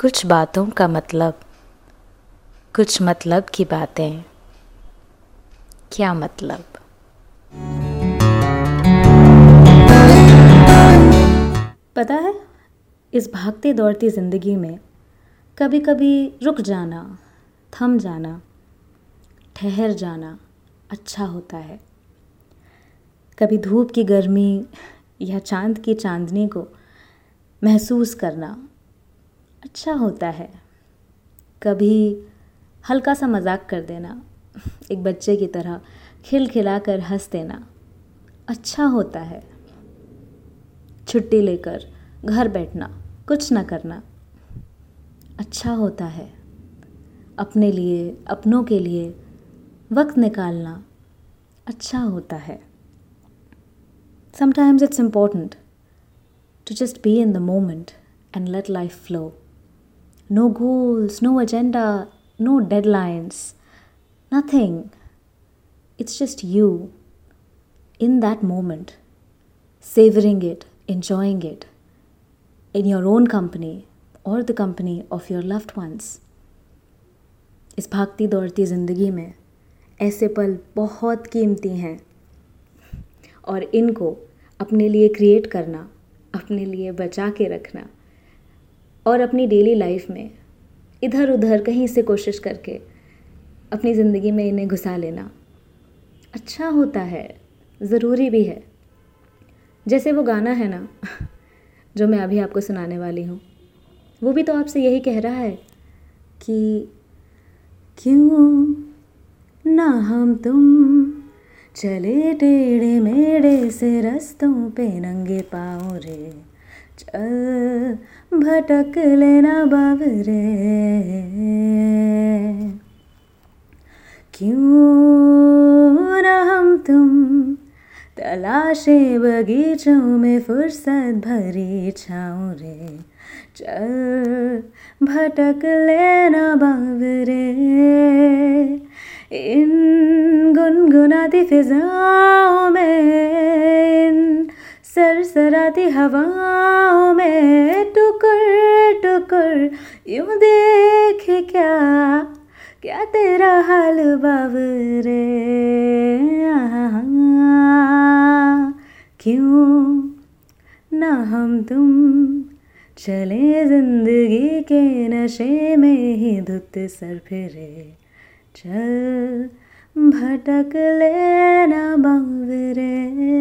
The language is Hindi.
कुछ बातों का मतलब कुछ मतलब की बातें। क्या मतलब? पता है, इस भागते दौड़ती ज़िंदगी में कभी कभी रुक जाना, थम जाना, ठहर जाना अच्छा होता है। कभी धूप की गर्मी या चाँद की चांदनी को महसूस करना अच्छा होता है। कभी हल्का सा मज़ाक कर देना, एक बच्चे की तरह खिल खिला कर हंस देना अच्छा होता है। छुट्टी लेकर घर बैठना, कुछ ना करना अच्छा होता है। अपने लिए, अपनों के लिए वक्त निकालना अच्छा होता है। Sometimes it's important to just be in the moment and let life flow No goals, no agenda, no deadlines, nothing. It's just you in that moment, savoring it, enjoying it in your own company or the company of your loved ones. इस भागती दौड़ती ज़िंदगी में ऐसे पल बहुत कीमती हैं और इनको अपने लिए क्रिएट करना अपने लिए बचा के रखना और अपनी डेली लाइफ में इधर उधर कहीं से कोशिश करके अपनी ज़िंदगी में इन्हें घुसा लेना अच्छा होता है, ज़रूरी भी है। जैसे वो गाना है ना, जो मैं अभी आपको सुनाने वाली हूँ, वो भी तो आपसे यही कह रहा है कि क्यों ना हम तुम चले टेढ़े मेढ़े से रस्तों पे नंगे पाँव रे चल भटक लेना बाबरे क्यों ना हम तुम तलाशे बगीचों में फुर्सत भरी छाऊं रे। चल, भटक लेना बाबरे इन गुनगुनाती फिजाओं में सरसराती हवाओं में टुकर टुकर। यूँ देख क्या क्या तेरा हाल बाबरे क्यों ना हम तुम चले ज़िंदगी के नशे में ही धुत सर फिरे? चल, भटक लेना बाबरे